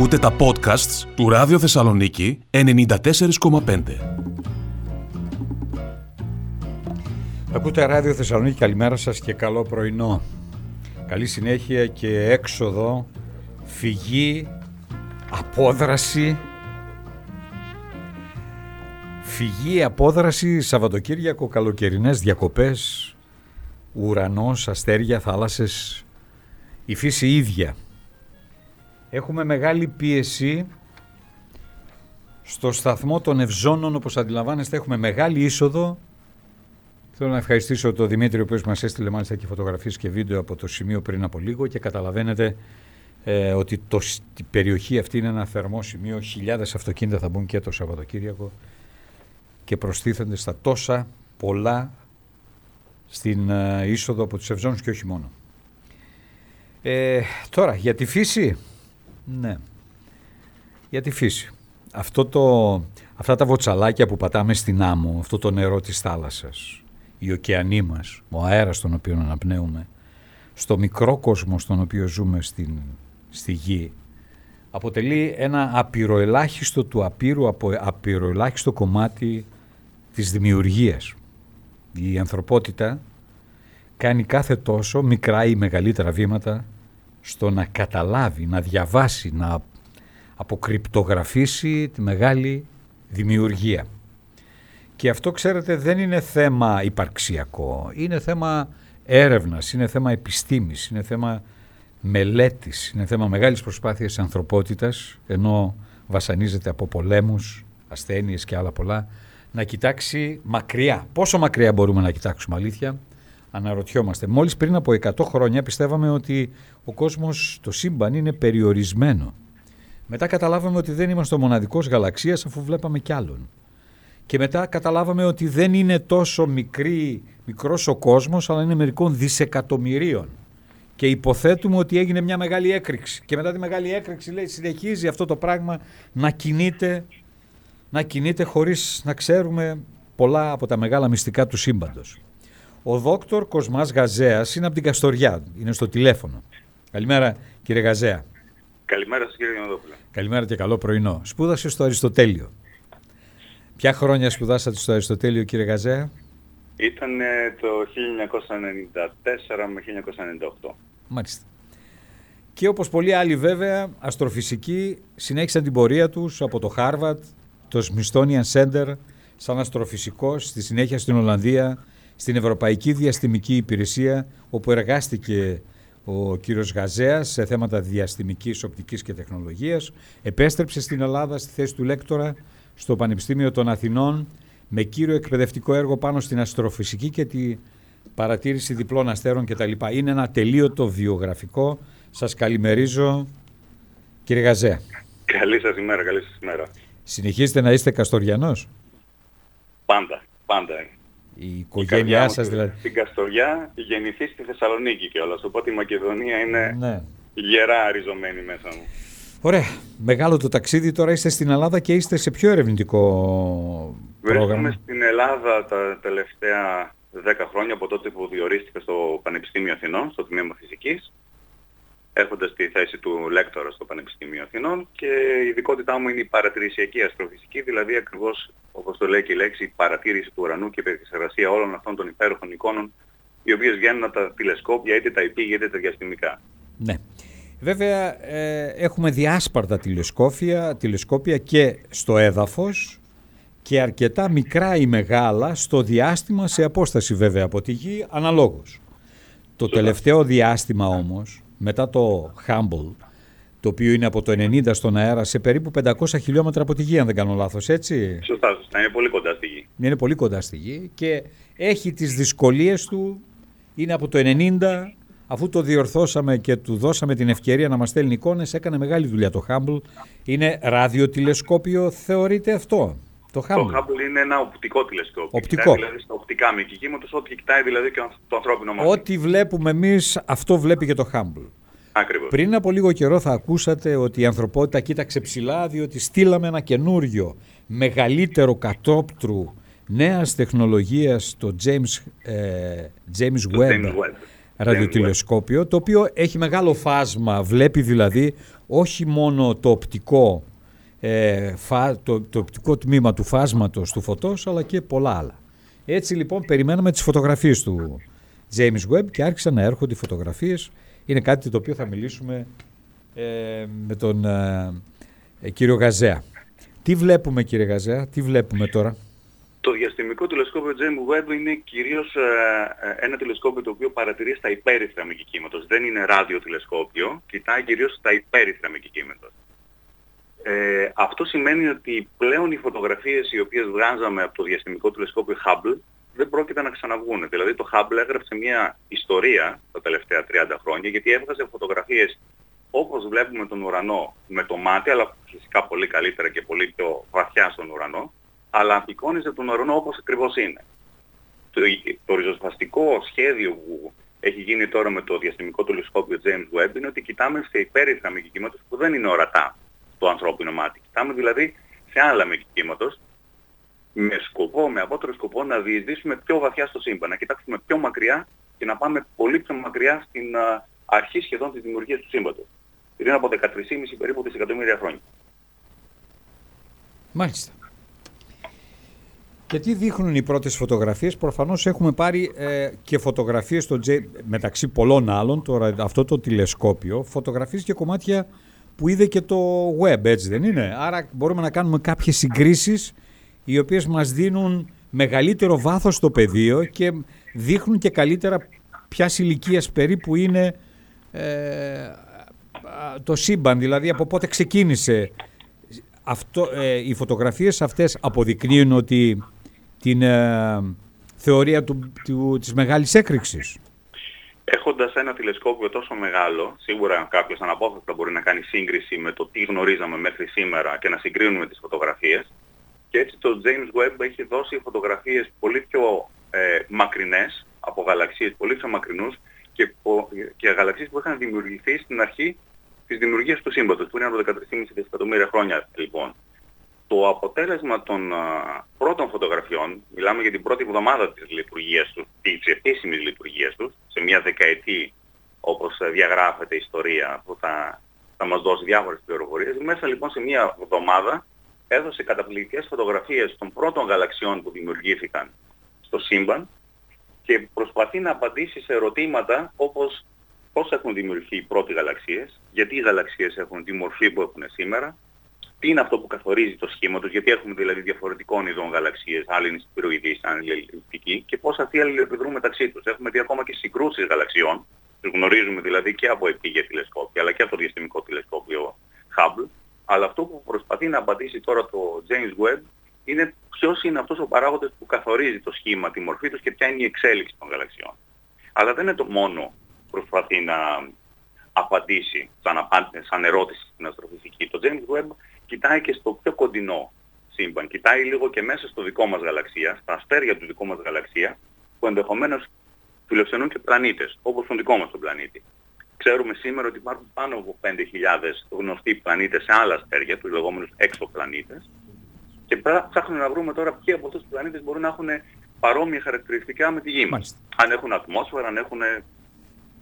Ακούτε τα podcasts του Ράδιο Θεσσαλονίκη 94,5. Ακούτε Ράδιο Θεσσαλονίκη, καλημέρα σας και καλό πρωινό. Καλή συνέχεια και έξοδο, φυγή, απόδραση. Φυγή, απόδραση, Σαββατοκύριακο, καλοκαιρινές διακοπές, ουρανός, αστέρια, θάλασσες, η φύση ίδια. Έχουμε μεγάλη πίεση στο σταθμό των Ευζώνων, όπως αντιλαμβάνεστε, έχουμε μεγάλη είσοδο. Θέλω να ευχαριστήσω τον Δημήτρη, ο οποίος μας έστειλε μάλιστα και φωτογραφίες και βίντεο από το σημείο πριν από λίγο και καταλαβαίνετε ε, ότι το, η περιοχή αυτή είναι ένα θερμό σημείο. Χιλιάδες αυτοκίνητα θα μπουν και το Σαββατοκύριακο και προστίθενται στα τόσα πολλά στην ε, είσοδο από τους Ευζώνους και όχι μόνο. Ε, τώρα, για τη φύση, ναι. Για τη φύση. Αυτό το, αυτά τα βοτσαλάκια που πατάμε στην άμμο, αυτό το νερό της θάλασσας, η ωκεανή μας, ο αέρας τον οποίο αναπνέουμε, στο μικρό κόσμο στον οποίο ζούμε στην, στη γη, αποτελεί ένα απειροελάχιστο του απείρου, από απειροελάχιστο κομμάτι της δημιουργίας. Η ανθρωπότητα κάνει κάθε τόσο μικρά ή μεγαλύτερα βήματα στο να καταλάβει, να διαβάσει, να αποκρυπτογραφήσει τη μεγάλη δημιουργία. Και αυτό ξέρετε δεν είναι θέμα υπαρξιακό, είναι θέμα έρευνας, είναι θέμα επιστήμης, είναι θέμα μελέτης, είναι θέμα μεγάλης προσπάθειας ανθρωπότητας, ενώ βασανίζεται από πολέμους, ασθένειες και άλλα πολλά, να κοιτάξει μακριά. Πόσο μακριά μπορούμε να κοιτάξουμε αλήθεια, αναρωτιόμαστε. Μόλις πριν από 100 χρόνια πιστεύαμε ότι ο κόσμος, το σύμπαν είναι περιορισμένο. Μετά καταλάβαμε ότι δεν είμαστε ο μοναδικός γαλαξίας αφού βλέπαμε κι άλλον. Και μετά καταλάβαμε ότι δεν είναι τόσο μικρή, μικρός ο κόσμος αλλά είναι μερικών δισεκατομμυρίων. Και υποθέτουμε ότι έγινε μια μεγάλη έκρηξη. Και μετά τη μεγάλη έκρηξη λέει συνεχίζει αυτό το πράγμα να κινείται, να κινείται χωρίς να ξέρουμε πολλά από τα μεγάλα μυστικά του σύμπαντος. Ο δόκτωρ Κοσμάς Γαζέας είναι από την Καστοριά. Είναι στο τηλέφωνο. Καλημέρα, κύριε Γαζέα. Καλημέρα σας, κύριε Γιαννοδόπουλο. Καλημέρα και καλό πρωινό. Σπούδασε στο Αριστοτέλειο. Ποια χρόνια σπουδάσατε στο Αριστοτέλειο, κύριε Γαζέα; Ήταν το 1994 με 1998. Μάλιστα. Και όπως πολλοί άλλοι βέβαια, αστροφυσικοί συνέχισαν την πορεία τους από το Harvard, το Smithsonian Center, σαν αστροφυσικός, στη συνέχεια στην Ολλανδία, στην Ευρωπαϊκή Διαστημική Υπηρεσία όπου εργάστηκε ο κύριος Γαζέας σε θέματα διαστημικής, οπτικής και τεχνολογίας. Επέστρεψε στην Ελλάδα στη θέση του λέκτορα στο Πανεπιστήμιο των Αθηνών με κύριο εκπαιδευτικό έργο πάνω στην αστροφυσική και τη παρατήρηση διπλών αστέρων κτλ. Είναι ένα τελείωτο βιογραφικό. Σας καλημερίζω κύριε Γαζέα. Καλή σας ημέρα, καλή σας ημέρα. Συνεχίζετε να είστε καστοριανός; Πάντα, πάντα. Η οικογένειά σας δηλαδή. Στην Καστοριά γεννηθεί στη Θεσσαλονίκη κιόλας. Οπότε η Μακεδονία είναι ναι. γερά ριζωμένη μέσα μου. Ωραία. Μεγάλο το ταξίδι. Τώρα είστε στην Ελλάδα και είστε σε πιο ερευνητικό πρόγραμμα. Βρίσκομαι στην Ελλάδα τα τελευταία 10 χρόνια από τότε που διορίστηκα στο Πανεπιστήμιο Αθηνών, στο Τμήμα Φυσικής έρχοντας στη θέση του λέκτορα στο Πανεπιστήμιο Αθηνών και η ειδικότητά μου είναι η παρατηρησιακή αστροφυσική, δηλαδή ακριβώς όπως το λέει και η λέξη, η παρατήρηση του ουρανού και η επεξεργασία όλων αυτών των υπέροχων εικόνων οι οποίες βγαίνουν από τα τηλεσκόπια είτε τα υπή είτε τα διαστημικά. Ναι. Βέβαια ε, έχουμε διάσπαρτα τηλεσκόπια, τηλεσκόπια και στο έδαφος και αρκετά μικρά ή μεγάλα στο διάστημα σε απόσταση βέβαια από τη γη αναλόγως. Το τελευταίο διάστημα όμως μετά το Humble, το οποίο είναι από το 90 στον αέρα σε περίπου 500 χιλιόμετρα από τη γη, αν δεν κάνω λάθος, έτσι; Σωστά, σωστά. Είναι πολύ κοντά στη γη. Είναι πολύ κοντά στη γη και έχει τις δυσκολίες του, είναι από το 90, αφού το διορθώσαμε και του δώσαμε την ευκαιρία να μας στέλνει εικόνες, έκανε μεγάλη δουλειά το Hubble. Είναι ραδιοτηλεσκόπιο, θεωρείται αυτό. Το Hubble. Το Hubble είναι ένα οπτικό τηλεσκόπιο. Οπτικό. Κοιτάει δηλαδή στα οπτικά μήκη ό,τι κοιτάει δηλαδή και το ανθρώπινο μάτι. Ό,τι βλέπουμε εμείς, αυτό βλέπει και το Hubble. Ακριβώς. Πριν από λίγο καιρό θα ακούσατε ότι η ανθρωπότητα κοίταξε ψηλά διότι στείλαμε ένα καινούριο, μεγαλύτερο κατόπτρου νέας τεχνολογίας το James, ε, James, Webb, James Webb. ραδιοτηλεσκόπιο, το οποίο έχει μεγάλο φάσμα, βλέπει δηλαδή όχι μόνο το οπτικό, ε, το, το οπτικό τμήμα του φάσματος του φωτός, αλλά και πολλά άλλα. Έτσι λοιπόν περιμέναμε τις φωτογραφίες του James Webb και άρχισαν να έρχονται οι φωτογραφίες. Είναι κάτι το οποίο θα μιλήσουμε ε, με τον ε, κύριο Γαζέα. Τι βλέπουμε κύριε Γαζέα, τι βλέπουμε τώρα; Το διαστημικό τηλεσκόπιο James Webb είναι κυρίως ε, ε, ένα τηλεσκόπιο το οποίο παρατηρεί στα υπέρυθρα κύματος. Δεν είναι ραδιοτηλεσκόπιο, κοιτάει κυρίως στα υπέρυθρα κύματος. Ε, αυτό σημαίνει ότι πλέον οι φωτογραφίες οι οποίες βγάζαμε από το διαστημικό τηλεσκόπιο Hubble δεν πρόκειται να ξαναβγούν. Δηλαδή το Hubble έγραψε μια ιστορία τα τελευταία 30 χρόνια γιατί έβγαζε φωτογραφίες όπως βλέπουμε τον ουρανό με το μάτι, αλλά φυσικά πολύ καλύτερα και πολύ πιο βαθιά στον ουρανό, αλλά απεικόνιζε τον ουρανό όπως ακριβώς είναι. Το, το ριζοσπαστικό σχέδιο που έχει γίνει τώρα με το διαστημικό τηλεσκόπιο James Webb είναι ότι κοιτάμε σε υπέρυθρα μεγικήματος που δεν είναι ορατά το ανθρώπινο μάτι. Κοιτάμε δηλαδή σε άλλα μεγικήματος με σκοπό, με απότερο σκοπό να διεισδύσουμε πιο βαθιά στο σύμπαν, να κοιτάξουμε πιο μακριά και να πάμε πολύ πιο μακριά στην αρχή σχεδόν της δημιουργίας του σύμπαντος πριν από 13,5 περίπου δισεκατομμύρια χρόνια. Μάλιστα. Και τι δείχνουν οι πρώτες φωτογραφίες; Προφανώς έχουμε πάρει ε, και φωτογραφίες στο μεταξύ πολλών άλλων, τώρα αυτό το τηλεσκόπιο, φωτογραφίες και κομμάτια που είδε και το web, έτσι δεν είναι; Άρα μπορούμε να κάνουμε κάποιες συγκρίσεις οι οποίες μας δίνουν μεγαλύτερο βάθος στο πεδίο και δείχνουν και καλύτερα ποιας ηλικίας περίπου είναι ε, το σύμπαν, δηλαδή από πότε ξεκίνησε. Αυτό, ε, οι φωτογραφίες αυτές αποδεικνύουν ότι την ε, θεωρία του, του, της μεγάλης έκρηξης. Έχοντας ένα τηλεσκόπιο τόσο μεγάλο, σίγουρα κάποιος αναπόφευκτα μπορεί να κάνει σύγκριση με το τι γνωρίζαμε μέχρι σήμερα και να συγκρίνουμε τις φωτογραφίες. Και έτσι το James Webb έχει δώσει φωτογραφίες πολύ πιο ε, μακρινές από γαλαξίες πολύ πιο μακρινούς και, και γαλαξίες που είχαν δημιουργηθεί στην αρχή της δημιουργίας του σύμπαντος, που είναι από 13,5 δισεκατομμύρια χρόνια λοιπόν. Το αποτέλεσμα των α, πρώτων φωτογραφιών, μιλάμε για την πρώτη εβδομάδα της λειτουργίας τους, της επίσημης λειτουργίας τους, σε μια δεκαετή όπως διαγράφεται η ιστορία που θα, θα μας δώσει διάφορες πληροφορίες. Μέσα λοιπόν σε μια εβδομάδα έδωσε καταπληκτικές φωτογραφίες των πρώτων γαλαξιών που δημιουργήθηκαν στο σύμπαν και προσπαθεί να απαντήσει σε ερωτήματα όπως πώς έχουν δημιουργηθεί οι πρώτοι γαλαξίες, γιατί οι γαλαξίες έχουν τη μορφή που έχουν σήμερα, τι είναι αυτό που καθορίζει το σχήμα τους, γιατί έχουμε δηλαδή διαφορετικών ειδών γαλαξίες, άλλη είναι σπυροειδείς, άλλη είναι ελλειπτική και πώς αυτοί αλληλεπιδρούν μεταξύ τους. Έχουμε δει ακόμα και συγκρούσεις γαλαξιών, τις γνωρίζουμε δηλαδή και από επίγεια τηλεσκόπια, αλλά και από το διαστημικό τηλεσκόπιο Hubble, αλλά αυτό που προσπαθεί να απαντήσει τώρα το James Webb είναι ποιος είναι αυτός ο παράγοντας που καθορίζει το σχήμα, τη μορφή τους και ποια είναι η εξέλιξη των γαλαξιών. Αλλά δεν είναι το μόνο προσπαθεί να απαντήσει σαν, σαν ερώτηση στην αστροφυσική. Το James Webb κοιτάει και στο πιο κοντινό σύμπαν. Κοιτάει λίγο και μέσα στο δικό μας γαλαξία, στα αστέρια του δικού μας γαλαξία, που ενδεχομένως φιλοξενούν και πλανήτες, όπως τον δικό μας τον πλανήτη. Ξέρουμε σήμερα ότι υπάρχουν πάνω από 5.000 γνωστοί πλανήτες σε άλλα αστέρια, τους λεγόμενους εξωπλανήτες, και ψάχνουμε να βρούμε τώρα ποιοι από αυτούς τους πλανήτες μπορούν να έχουν παρόμοια χαρακτηριστικά με τη Γη μας. Αν έχουν ατμόσφαιρα, αν έχουν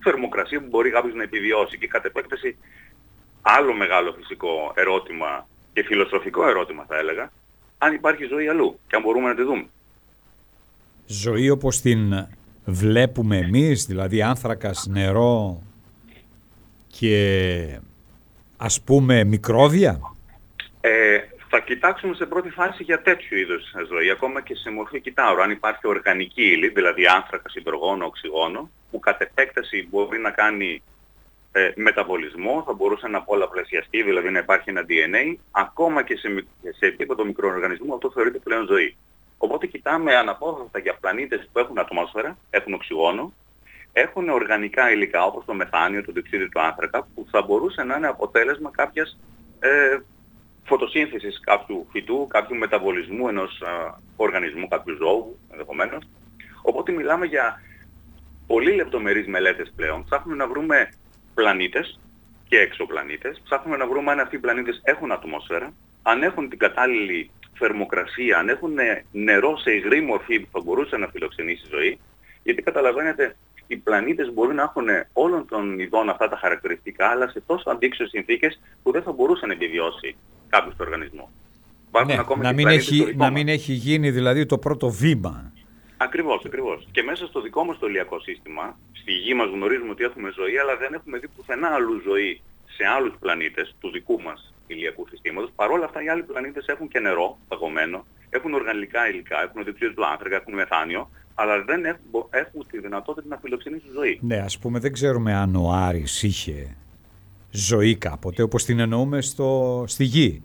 θερμοκρασία που μπορεί κάποιος να επιβιώσει. Και κατ' επέκταση άλλο μεγάλο φυσικό ερώτημα και φιλοσοφικό ερώτημα θα έλεγα, αν υπάρχει ζωή αλλού και αν μπορούμε να τη δούμε. Ζωή όπως την βλέπουμε εμείς, δηλαδή άνθρακας, νερό και ας πούμε μικρόβια; Ε, θα κοιτάξουμε σε πρώτη φάση για τέτοιου είδους ζωή, ακόμα και σε μορφή κυτάρου. Αν υπάρχει οργανική ύλη, δηλαδή άνθρακα, υδρογόνο, οξυγόνο, που κατ' επέκταση μπορεί να κάνει ε, μεταβολισμό, θα μπορούσε να πολλαπλασιαστεί, δηλαδή να υπάρχει ένα DNA, ακόμα και σε, σε επίπεδο μικροοργανισμού αυτό θεωρείται πλέον ζωή. Οπότε κοιτάμε αναπόφευκτα για πλανήτες που έχουν ατμόσφαιρα, έχουν οξυγόνο, έχουν οργανικά υλικά όπως το μεθάνιο, το διοξείδιο του άνθρακα, που θα μπορούσε να είναι αποτέλεσμα κάποιας ε, φωτοσύνθεσης κάποιου φυτού, κάποιου μεταβολισμού ενός οργανισμού, κάποιου ζώου ενδεχομένως. Οπότε μιλάμε για πολύ λεπτομερείς μελέτες πλέον. Ψάχνουμε να βρούμε πλανήτες και εξωπλανήτες. Ψάχνουμε να βρούμε αν αυτοί οι πλανήτες έχουν ατμόσφαιρα, αν έχουν την κατάλληλη θερμοκρασία, αν έχουν νερό σε υγρή μορφή που θα μπορούσε να φιλοξενήσει ζωή. Γιατί καταλαβαίνετε, οι πλανήτες μπορεί να έχουν όλων των ειδών αυτά τα χαρακτηριστικά, αλλά σε τόσο αντίξωες συνθήκες που δεν θα μπορούσε να επιβιώσει κάποιος το οργανισμό. Ναι, να, μην έχει, να μην έχει γίνει δηλαδή το πρώτο βήμα. Ακριβώς, ακριβώς. Και μέσα στο δικό μας το ηλιακό σύστημα, στη γη μας γνωρίζουμε ότι έχουμε ζωή, αλλά δεν έχουμε δει πουθενά αλλού ζωή σε άλλους πλανήτες του δικού μας ηλιακού συστήματος. Παρ' όλα αυτά οι άλλοι πλανήτες έχουν και νερό παγωμένο, έχουν οργανικά υλικά, έχουν διοξείδιο του άνθρακα, έχουν μεθάνιο, αλλά δεν έχουν, έχουν τη δυνατότητα να φιλοξενήσουν ζωή. Ναι, ας πούμε δεν ξέρουμε αν ο Άρης είχε ζωή κάποτε, όπως την εννοούμε στο, στη γη.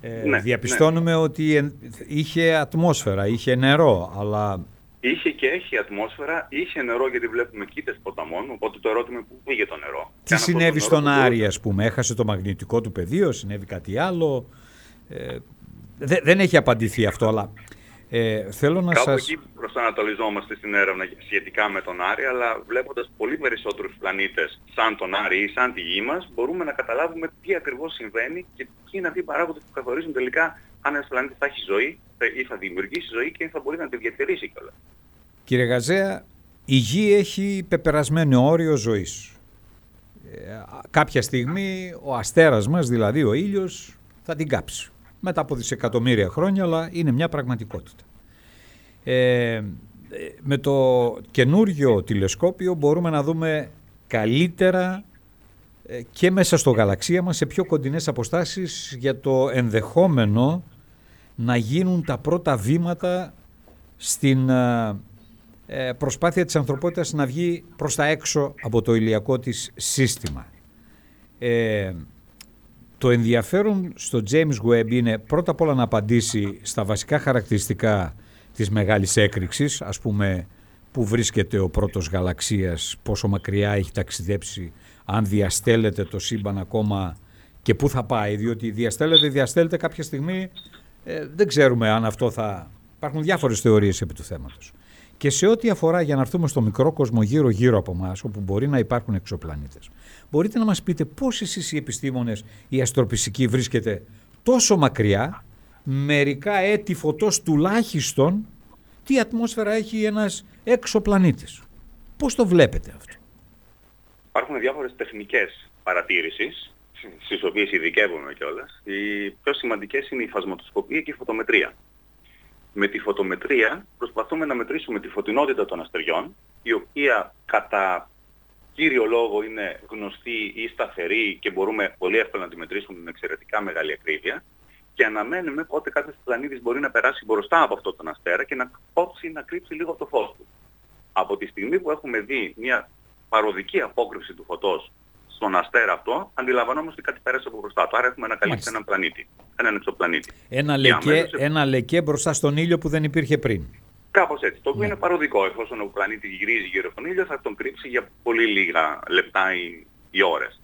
Ε, ναι, διαπιστώνουμε ναι. ότι είχε ατμόσφαιρα, είχε νερό, αλλά... Είχε και έχει ατμόσφαιρα, είχε νερό γιατί βλέπουμε κοίτες ποταμών, οπότε το ερώτημα είναι πού πήγε το νερό. Τι συνέβη στον Άρη, ας πούμε, έχασε το μαγνητικό του πεδίο, συνέβη κάτι άλλο; Ε, δεν έχει απαντηθεί αυτό, αλλά ε, θέλω να Κάπου σας... εκεί προσανατολιζόμαστε στην έρευνα σχετικά με τον Άρη, αλλά βλέποντας πολύ περισσότερους πλανήτες σαν τον Άρη ή σαν τη Γη μας, μπορούμε να καταλάβουμε τι ακριβώς συμβαίνει και ποιοι είναι αυτοί οι παράγοντες που καθορίζουν τελικά αν ένας πλανήτης θα έχει ζωή ή θα δημιουργήσει ζωή και θα μπορεί να τη διατηρήσει κιόλας. Κύριε Γαζέα, η Γη έχει πεπερασμένο όριο ζωής. Ε, κάποια στιγμή ο αστέρας μας, δηλαδή ο ήλιος, θα την κάψει μετά από δισεκατομμύρια χρόνια, αλλά είναι μια πραγματικότητα. Ε, με το καινούργιο τηλεσκόπιο μπορούμε να δούμε καλύτερα ε, και μέσα στο γαλαξία μας σε πιο κοντινές αποστάσεις για το ενδεχόμενο να γίνουν τα πρώτα βήματα στην ε, ε, προσπάθεια της ανθρωπότητας να βγει προς τα έξω από το ηλιακό της σύστημα. Ε, το ενδιαφέρον στο James Webb είναι πρώτα απ' όλα να απαντήσει στα βασικά χαρακτηριστικά της μεγάλης έκρηξης, ας πούμε που βρίσκεται ο πρώτος γαλαξίας, πόσο μακριά έχει ταξιδέψει, αν διαστέλλεται το σύμπαν ακόμα και πού θα πάει, διότι διαστέλλεται, διαστέλλεται κάποια στιγμή, ε, δεν ξέρουμε αν αυτό θα... Υπάρχουν διάφορες θεωρίες επί του θέματος. Και σε ό,τι αφορά για να έρθουμε στο μικρό κόσμο γύρω-γύρω από εμά, όπου μπορεί να υπάρχουν εξωπλανήτες, μπορείτε να μας πείτε πώς εσείς οι επιστήμονες, η αστροπιστική βρίσκεται τόσο μακριά, μερικά έτη φωτός τουλάχιστον, τι ατμόσφαιρα έχει ένας εξωπλανήτης. Πώς το βλέπετε αυτό; Υπάρχουν διάφορες τεχνικές παρατήρησεις, στις οποίες ειδικεύομαι κιόλας. Οι πιο σημαντικές είναι η φασματοσκοπία και η φωτομετρία. Με τη φωτομετρία προσπαθούμε να μετρήσουμε τη φωτεινότητα των αστεριών, η οποία κατά κύριο λόγο είναι γνωστή ή σταθερή και μπορούμε πολύ εύκολα να τη μετρήσουμε με εξαιρετικά μεγάλη ακρίβεια και αναμένουμε πότε κάποιος πλανήτης μπορεί να περάσει μπροστά από αυτόν τον αστέρα και να κόψει να κρύψει λίγο το φως του. Από τη στιγμή που έχουμε δει μια παροδική απόκρυψη του φωτός στον αστέρα αυτό, αντιλαμβανόμαστε ότι κάτι πέρασε από μπροστά του. Άρα έχουμε ανακαλύψει έναν πλανήτη, έναν εξωπλανήτη. Ένα λεκέ, ένα λεκέ μπροστά στον ήλιο που δεν υπήρχε πριν. Κάπως έτσι. Το οποίο ναι. είναι παροδικό. Εφόσον ο πλανήτη γυρίζει γύρω από τον ήλιο θα τον κρύψει για πολύ λίγα λεπτά ή, ή ώρες.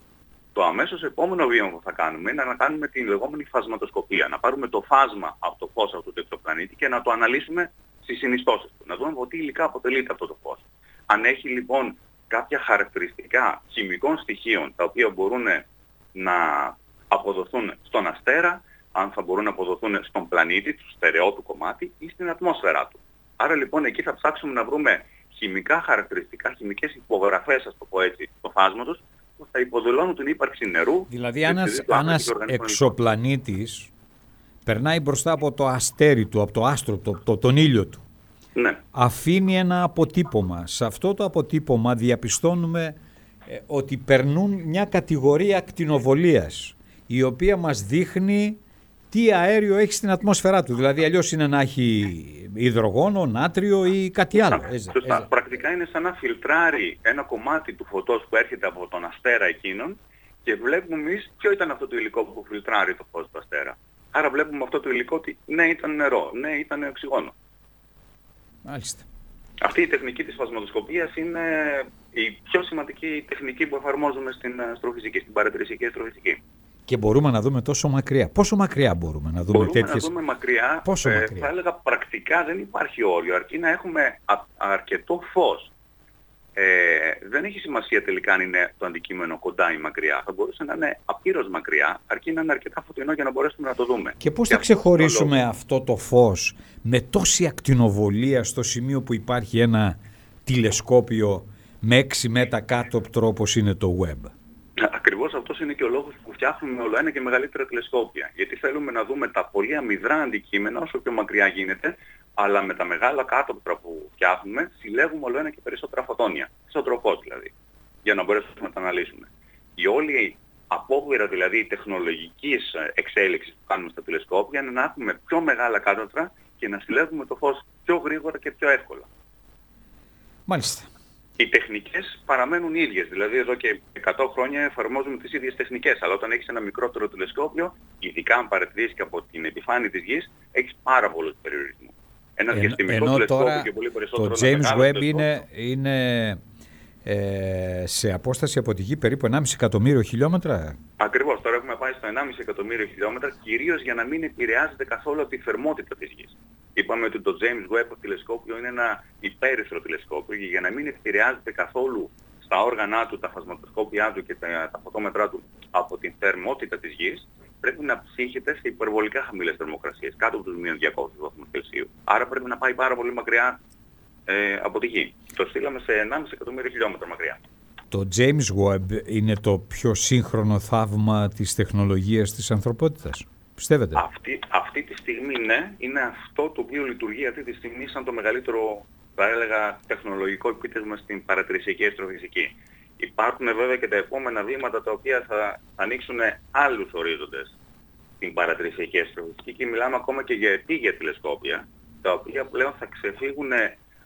Το αμέσως επόμενο βήμα που θα κάνουμε είναι να κάνουμε την λεγόμενη φασματοσκοπία. Να πάρουμε το φάσμα από το φως αυτού του εξωπλανήτη και να το αναλύσουμε στις συνιστώσεις του. Να δούμε από τι υλικά αποτελείται αυτό το φως. Αν έχει λοιπόν κάποια χαρακτηριστικά χημικών στοιχείων τα οποία μπορούν να αποδοθούν στον αστέρα, αν θα μπορούν να αποδοθούν στον πλανήτη, στο στερεό του κομμάτι ή στην ατμόσφαιρά του. Άρα λοιπόν εκεί θα ψάξουμε να βρούμε χημικά χαρακτηριστικά, χημικές υπογραφές, ας το πω έτσι, τους φάσματος, που θα υποδηλώνουν την ύπαρξη νερού. Δηλαδή ένας, ένας εξωπλανήτης περνάει μπροστά από το αστέρι του, από το άστρο, το, το, τον ήλιο του ναι. αφήνει ένα αποτύπωμα. Σε αυτό το αποτύπωμα διαπιστώνουμε ε, ότι περνούν μια κατηγορία ακτινοβολίας η οποία μας δείχνει τι αέριο έχει στην ατμόσφαιρά του. Δηλαδή αλλιώς είναι να έχει υδρογόνο, νάτριο ή κάτι άλλο. Σωστά. Πρακτικά είναι σαν να φιλτράρει ένα κομμάτι του φωτός που έρχεται από τον αστέρα εκείνον και βλέπουμε εμείς ποιο ήταν αυτό το υλικό που φιλτράρει το φως του αστέρα. Άρα βλέπουμε αυτό το υλικό ότι ναι ήταν νερό, ναι ήταν οξυγόνο. Μάλιστα. Αυτή η τεχνική της φασματοσκοπίας είναι η πιο σημαντική τεχνική που εφαρμόζουμε στην αστροφυσική, στην παρατηρησιακή αστροφυσική. Και μπορούμε να δούμε τόσο μακριά. Πόσο μακριά μπορούμε να δούμε μπορούμε τέτοιες... να δούμε μακριά. Πόσο ε, μακριά; Θα έλεγα πρακτικά δεν υπάρχει όριο, αρκεί να έχουμε αρκετό φως ε, δεν έχει σημασία τελικά αν είναι το αντικείμενο κοντά ή μακριά. Θα μπορούσε να είναι απείρως μακριά, αρκεί να είναι αρκετά φωτεινό για να μπορέσουμε να το δούμε. Και πώς θα ξεχωρίσουμε αυτό το φως με τόση ακτινοβολία στο σημείο που υπάρχει ένα τηλεσκόπιο με 6 μέτρα κάτω τρόπος είναι το web; Ακριβώς αυτός είναι και ο λόγος που φτιάχνουμε όλο ένα και μεγαλύτερα τηλεσκόπια. Γιατί θέλουμε να δούμε τα πολύ αμυδρά αντικείμενα όσο πιο μακριά γίνεται, αλλά με τα μεγάλα κάτωπτρα που φτιάχνουμε συλλέγουμε όλο ένα και περισσότερα φωτόνια. Στο τροπό δηλαδή, για να μπορέσουμε να τα αναλύσουμε. Η όλη απόπειρα δηλαδή τεχνολογικής εξέλιξης που κάνουμε στα τηλεσκόπια είναι να έχουμε πιο μεγάλα κάτωπτρα και να συλλέγουμε το φως πιο γρήγορα και πιο εύκολα. Μάλιστα. Οι τεχνικές παραμένουν ίδιες, δηλαδή εδώ και 100 χρόνια εφαρμόζουμε τις ίδιες τεχνικές, αλλά όταν έχεις ένα μικρότερο τηλεσκόπιο, ειδικά αν παρατηρήσεις και από την επιφάνεια της γης, έχεις πάρα πολλούς περιορισμούς. Ένας διαστημικός τηλεσκόπιο και πολύ περισσότερο... Το James Webb είναι, είναι ε, σε απόσταση από τη γη περίπου 1,5 εκατομμύριο χιλιόμετρα. Ακριβώς, τώρα έχουμε πάει στο 1,5 εκατομμύριο χιλιόμετρα, κυρίως για να μην επηρεάζεται καθόλου από τη θερμότητα της γης. Είπαμε ότι το James Webb τηλεσκόπιο είναι ένα υπέρυθρο τηλεσκόπιο και για να μην επηρεάζεται καθόλου στα όργανα του, τα φασματοσκόπια του και τα, τα φωτόμετρά του από την θερμότητα της γης, πρέπει να ψύχεται σε υπερβολικά χαμηλές θερμοκρασίες, κάτω από τους μείον 200 βαθμούς Κελσίου. Άρα πρέπει να πάει πάρα πολύ μακριά ε, από τη γη. Το στείλαμε σε 1,5 εκατομμύριο χιλιόμετρα μακριά. Το James Webb είναι το πιο σύγχρονο θαύμα της τεχνολογίας της ανθρωπότητας. Πιστεύετε; Αυτή, αυτή τη στιγμή ναι, είναι αυτό το οποίο λειτουργεί αυτή τη στιγμή σαν το μεγαλύτερο, θα έλεγα, τεχνολογικό επίτευγμα στην παρατηρησιακή αστροφυσική. Υπάρχουν βέβαια και τα επόμενα βήματα τα οποία θα ανοίξουν άλλους ορίζοντες στην παρατηρησιακή αστροφυσική και μιλάμε ακόμα και για επίγεια τηλεσκόπια, τα οποία πλέον θα ξεφύγουν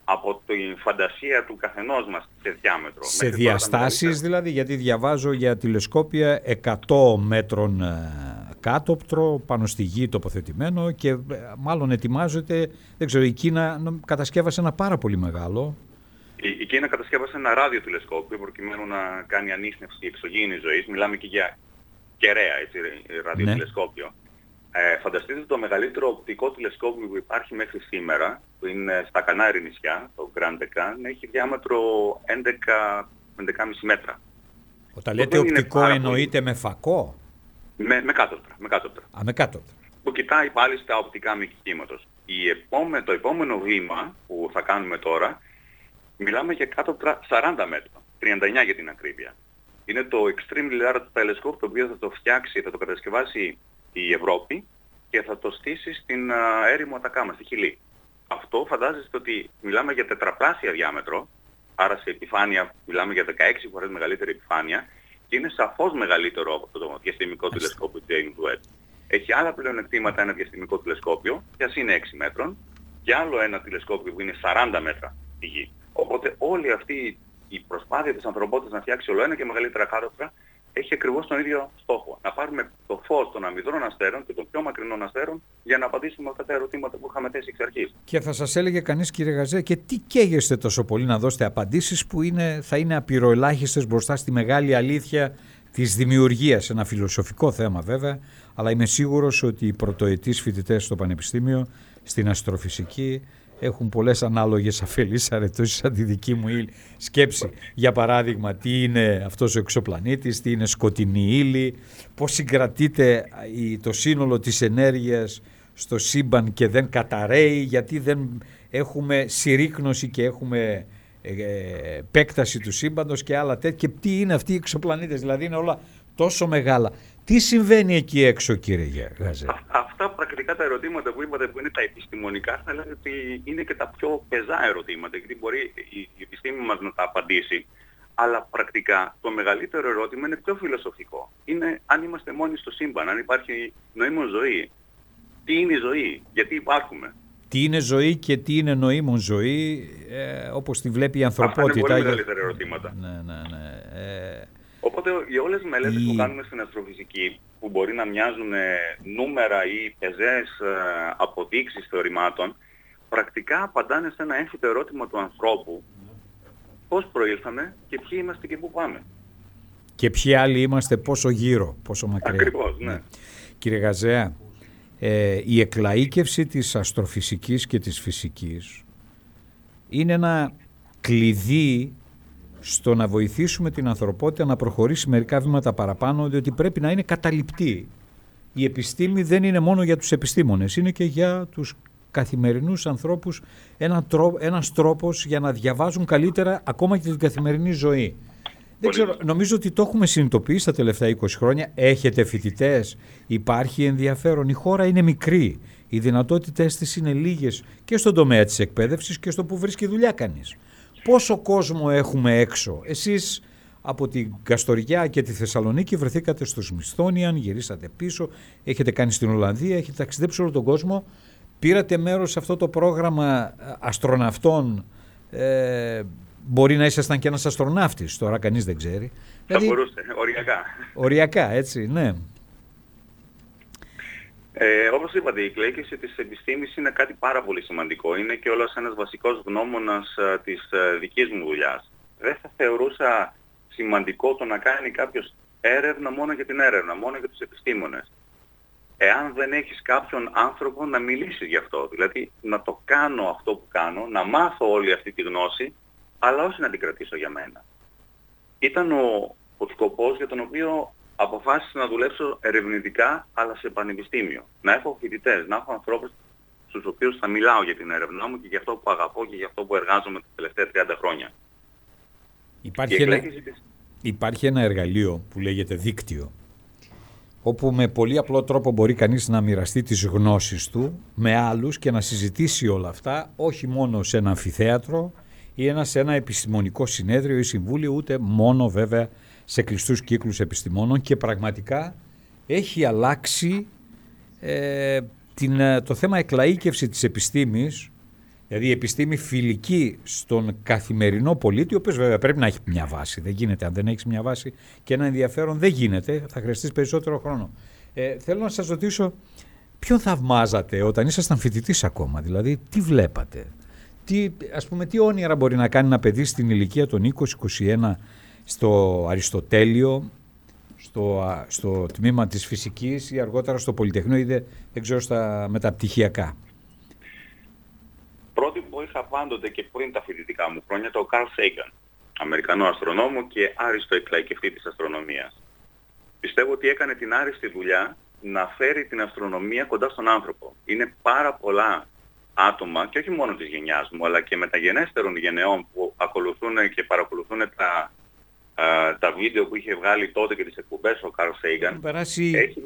από τη φαντασία του καθενός μας σε διάμετρο. Σε διαστάσεις δηλαδή, γιατί διαβάζω για τηλεσκόπια 100 μέτρων ε, κάτωπτρο, πάνω στη γη τοποθετημένο και ε, μάλλον ετοιμάζεται, δεν ξέρω, η Κίνα κατασκεύασε ένα πάρα πολύ μεγάλο. Η, η Κίνα κατασκεύασε ένα ραδιοτηλεσκόπιο προκειμένου να κάνει ανείχνευση εξωγήινης ζωής. Μιλάμε και για κεραία, έτσι, ραδιοτηλεσκόπιο. Ναι. Ε, φανταστείτε το μεγαλύτερο οπτικό τηλεσκόπιο που υπάρχει μέχρι σήμερα, που είναι στα Κανάρι νησιά, το Grand Decan, έχει διάμετρο 11-11,5 μέτρα. Όταν λέτε οπτικό εννοείται με φακό; Με, με κάτωπτρα. Με κάτωπτρα. Α, με κάτωπτρα. Που κοιτάει πάλι στα οπτικά μικύματος. Η επόμε, το επόμενο βήμα που θα κάνουμε τώρα, μιλάμε για κάτωπτρα 40 μέτρα. 39 για την ακρίβεια. Είναι το Extremely Large Telescope, το οποίο θα το φτιάξει, θα το κατασκευάσει η Ευρώπη και θα το στήσει στην έρημο Ατακάμα, στη Χιλή. Αυτό φαντάζεστε ότι μιλάμε για τετραπλάσια διάμετρο, άρα σε επιφάνεια μιλάμε για 16 φορές μεγαλύτερη επιφάνεια και είναι σαφώς μεγαλύτερο από το διαστημικό τηλεσκόπιο James Webb. Έχει άλλα πλεονεκτήματα ένα διαστημικό τηλεσκόπιο, και ας είναι 6 μέτρων, και άλλο ένα τηλεσκόπιο που είναι 40 μέτρα τη γη. Οπότε όλη αυτή η προσπάθεια της ανθρωπότητας να φτιάξει όλο ένα και μεγαλύτερα κάτωπτρα έχει ακριβώς τον ίδιο στόχο. Να πάρουμε το φως των αμυδρών αστέρων και των πιο μακρινών αστέρων για να απαντήσουμε αυτά τα ερωτήματα που είχαμε θέσει εξ αρχής. Και θα σας έλεγε κανείς κύριε Γαζέ και τι καίγεστε τόσο πολύ να δώσετε απαντήσεις που είναι, θα είναι απειροελάχιστες μπροστά στη μεγάλη αλήθεια της δημιουργίας; Ένα φιλοσοφικό θέμα βέβαια, αλλά είμαι σίγουρος ότι οι πρωτοετής φοιτητές στο Πανεπιστήμιο, στην αστροφυσική, έχουν πολλές ανάλογες αφελείς αρετώσεις σαν τη δική μου σκέψη. Για παράδειγμα, τι είναι αυτός ο εξωπλανήτης, τι είναι σκοτεινή ύλη, πώς συγκρατείται το σύνολο της ενέργειας στο σύμπαν και δεν καταραίει, γιατί δεν έχουμε συρρήκνωση και έχουμε ε, ε, επέκταση του σύμπαντος και άλλα τέτοια. Και τι είναι αυτοί οι εξωπλανήτες, δηλαδή είναι όλα τόσο μεγάλα. Τι συμβαίνει εκεί έξω κύριε Γαζέ; Αυτά πρακτικά τα ερωτήματα που είπατε που είναι τα επιστημονικά θα λέγατε ότι είναι και τα πιο πεζά ερωτήματα γιατί μπορεί η επιστήμη μας να τα απαντήσει. Αλλά πρακτικά το μεγαλύτερο ερώτημα είναι πιο φιλοσοφικό. Είναι αν είμαστε μόνοι στο σύμπαν, αν υπάρχει νοήμων ζωή. Τι είναι η ζωή, γιατί υπάρχουμε. Τι είναι ζωή και τι είναι νοήμων ζωή, ε, όπως τη βλέπει η ανθρωπότητα. Αυτά είναι πολύ μεγαλύτερα ερωτήματα. Ναι, ναι, ναι. Ε, Οπότε για όλες τις μελέτες που κάνουμε στην αστροφυσική, που μπορεί να μοιάζουν ε, νούμερα ή πεζές ε, αποδείξεις θεωρημάτων, πρακτικά απαντάνε σε ένα έμφυτο ερώτημα του ανθρώπου πώς προήλθαμε και ποιοι είμαστε και πού πάμε. Και ποιοι άλλοι είμαστε πόσο γύρω, πόσο μακριά. Ακριβώς, ναι. ναι. Κύριε Γαζέα, ε, η εκλαΐκευση της αστροφυσικής και της φυσικής είναι ένα κλειδί στο να βοηθήσουμε την ανθρωπότητα να προχωρήσει μερικά βήματα παραπάνω, διότι πρέπει να είναι καταληπτή. Η επιστήμη δεν είναι μόνο για τους επιστήμονες, είναι και για τους καθημερινούς ανθρώπους ένα τρό, ένας τρόπος για να διαβάζουν καλύτερα ακόμα και την καθημερινή ζωή. Δεν ξέρω, νομίζω ότι το έχουμε συνειδητοποιήσει τα τελευταία 20 χρόνια. Έχετε φοιτητές, υπάρχει ενδιαφέρον. Η χώρα είναι μικρή. Οι δυνατότητές της είναι λίγες και στον τομέα της εκπαίδευσης και στο που βρίσκει δουλειά κανείς. Πόσο κόσμο έχουμε έξω. Εσείς από την Καστοριά και τη Θεσσαλονίκη βρεθήκατε στο Μισθόνιαν, γυρίσατε πίσω, έχετε κάνει στην Ολλανδία, έχετε ταξιδέψει όλο τον κόσμο. Πήρατε μέρος σε αυτό το πρόγραμμα αστροναυτών ε, Μπορεί να ήσασταν και ένας αστροναύτης, τώρα κανείς δεν ξέρει. Θα δηλαδή, μπορούσε, οριακά. Οριακά, έτσι, ναι. Ε, όπως είπατε, η κλέκηση της επιστήμης είναι κάτι πάρα πολύ σημαντικό. Είναι και όλος ένας βασικός γνώμονας α, της α, δικής μου δουλειάς. Δεν θα θεωρούσα σημαντικό το να κάνει κάποιος έρευνα μόνο για την έρευνα, μόνο για τους επιστήμονες. Εάν δεν έχεις κάποιον άνθρωπο να μιλήσεις γι' αυτό, δηλαδή να το κάνω αυτό που κάνω, να μάθω όλη αυτή τη γνώση αλλά όχι να την κρατήσω για μένα. Ήταν ο, ο σκοπός για τον οποίο αποφάσισα να δουλέψω ερευνητικά, αλλά σε πανεπιστήμιο. Να έχω φοιτητές, να έχω ανθρώπους στους οποίους θα μιλάω για την έρευνά μου και για αυτό που αγαπώ και για αυτό που εργάζομαι τα τελευταία 30 χρόνια. Υπάρχει ένα, υπάρχει ένα εργαλείο που λέγεται δίκτυο, όπου με πολύ απλό τρόπο μπορεί κανείς να μοιραστεί τις γνώσεις του με άλλους και να συζητήσει όλα αυτά, όχι μόνο σε ένα αμφιθέατρο, ή ένα σε ένα επιστημονικό συνέδριο ή συμβούλιο, ούτε μόνο βέβαια σε κλειστούς κύκλους επιστημόνων και πραγματικά έχει αλλάξει ε, την, ε, το θέμα εκλαΐκευση της επιστήμης, δηλαδή η επιστήμη φιλική στον καθημερινό πολίτη, ο οποίος βέβαια πρέπει να έχει μια βάση, δεν γίνεται. Αν δεν έχεις μια βάση και ένα ενδιαφέρον δεν γίνεται, θα χρειαστείς περισσότερο χρόνο. Ε, θέλω να σας ρωτήσω, ποιον θαυμάζατε όταν ήσασταν φοιτητής ακόμα, δηλαδή τι βλέπατε, τι, ας πούμε, τι όνειρα μπορεί να κάνει ένα παιδί στην ηλικία των 20-21 στο Αριστοτέλειο, στο, στο τμήμα της φυσικής ή αργότερα στο Πολυτεχνείο ή δεν, ξέρω στα μεταπτυχιακά. που είχα πάντοτε και πριν τα φοιτητικά μου χρόνια το Carl Sagan, Αμερικανό αστρονόμο και άριστο εκλαϊκευτή της αστρονομίας. Πιστεύω ότι έκανε την άριστη δουλειά να φέρει την αστρονομία κοντά στον άνθρωπο. Είναι πάρα πολλά άτομα και όχι μόνο της γενιάς μου αλλά και μεταγενέστερων γενεών που ακολουθούν και παρακολουθούν τα, τα βίντεο που είχε βγάλει τότε και τις εκπομπές ο Καρλ Σέιγκαν περάσει... έχει,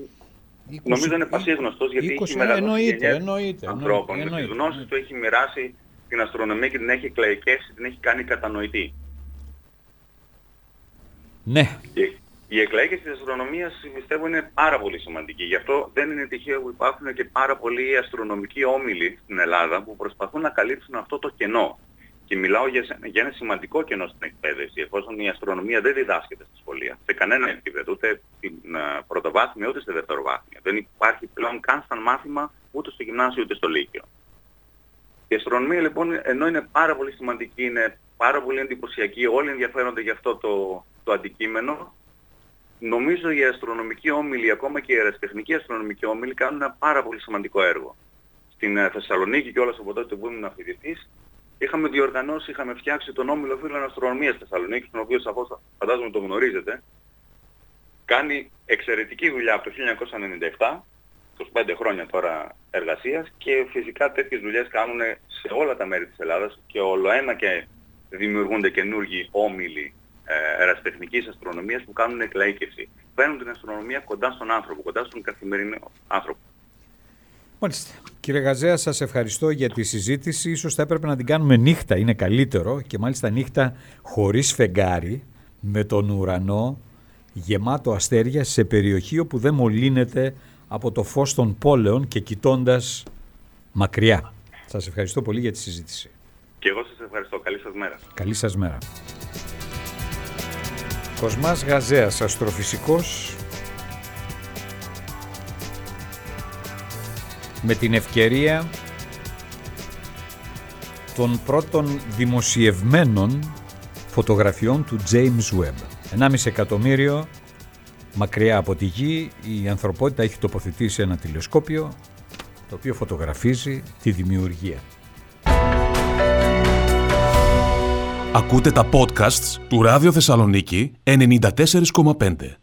20, νομίζω είναι πασίγνωστος γιατί 20, έχει μεγαλώσει εννοείται, εννοείται, ανθρώπων. Εννοείται, τις γνώσεις του έχει μοιράσει την αστρονομία και την έχει κλαϊκεύσει, την έχει κάνει κατανοητή. Ναι. Και η εκλαϊκή της αστρονομίας πιστεύω είναι πάρα πολύ σημαντική. Γι' αυτό δεν είναι τυχαίο που υπάρχουν και πάρα πολλοί αστρονομικοί όμιλοι στην Ελλάδα που προσπαθούν να καλύψουν αυτό το κενό. Και μιλάω για, για ένα σημαντικό κενό στην εκπαίδευση, εφόσον η αστρονομία δεν διδάσκεται στα σχολεία. Σε κανένα επίπεδο, ούτε στην uh, πρωτοβάθμια ούτε στη δευτεροβάθμια. Δεν υπάρχει πλέον καν σαν μάθημα ούτε στο γυμνάσιο ούτε στο λύκειο. Η αστρονομία λοιπόν, ενώ είναι πάρα πολύ σημαντική, είναι πάρα πολύ εντυπωσιακή, όλοι ενδιαφέρονται για αυτό το, το αντικείμενο, νομίζω οι αστρονομικοί όμιλοι, ακόμα και οι αεραστεχνικοί αστρονομικοί όμιλοι, κάνουν ένα πάρα πολύ σημαντικό έργο. Στην ε, Θεσσαλονίκη και όλα από τότε που ήμουν φοιτητής, είχαμε διοργανώσει, είχαμε φτιάξει τον Όμιλο Φίλων Αστρονομίας Θεσσαλονίκης, τον οποίο σαφώς φαντάζομαι το γνωρίζετε. Κάνει εξαιρετική δουλειά από το 1997, 25 χρόνια τώρα εργασίας και φυσικά τέτοιες δουλειές κάνουν σε όλα τα μέρη της Ελλάδας και όλο ένα και δημιουργούνται καινούργιοι όμιλοι ε, ερασιτεχνικής αστρονομίας που κάνουν εκλαίκευση. Φέρνουν την αστρονομία κοντά στον άνθρωπο, κοντά στον καθημερινό άνθρωπο. Μάλιστα. Κύριε Γαζέα, σας ευχαριστώ για τη συζήτηση. Ίσως θα έπρεπε να την κάνουμε νύχτα, είναι καλύτερο και μάλιστα νύχτα χωρίς φεγγάρι, με τον ουρανό γεμάτο αστέρια σε περιοχή όπου δεν μολύνεται από το φως των πόλεων και κοιτώντας μακριά. Σας ευχαριστώ πολύ για τη συζήτηση. Και εγώ σας ευχαριστώ. Καλή σας μέρα. Καλή σας μέρα. Κοσμάς Γαζέας, αστροφυσικός, με την ευκαιρία των πρώτων δημοσιευμένων φωτογραφιών του James Webb. 1,5 εκατομμύριο μακριά από τη Γη η ανθρωπότητα έχει τοποθετήσει ένα τηλεσκόπιο το οποίο φωτογραφίζει τη δημιουργία. Ακούτε τα podcasts του Ράδιο Θεσσαλονίκη 94,5.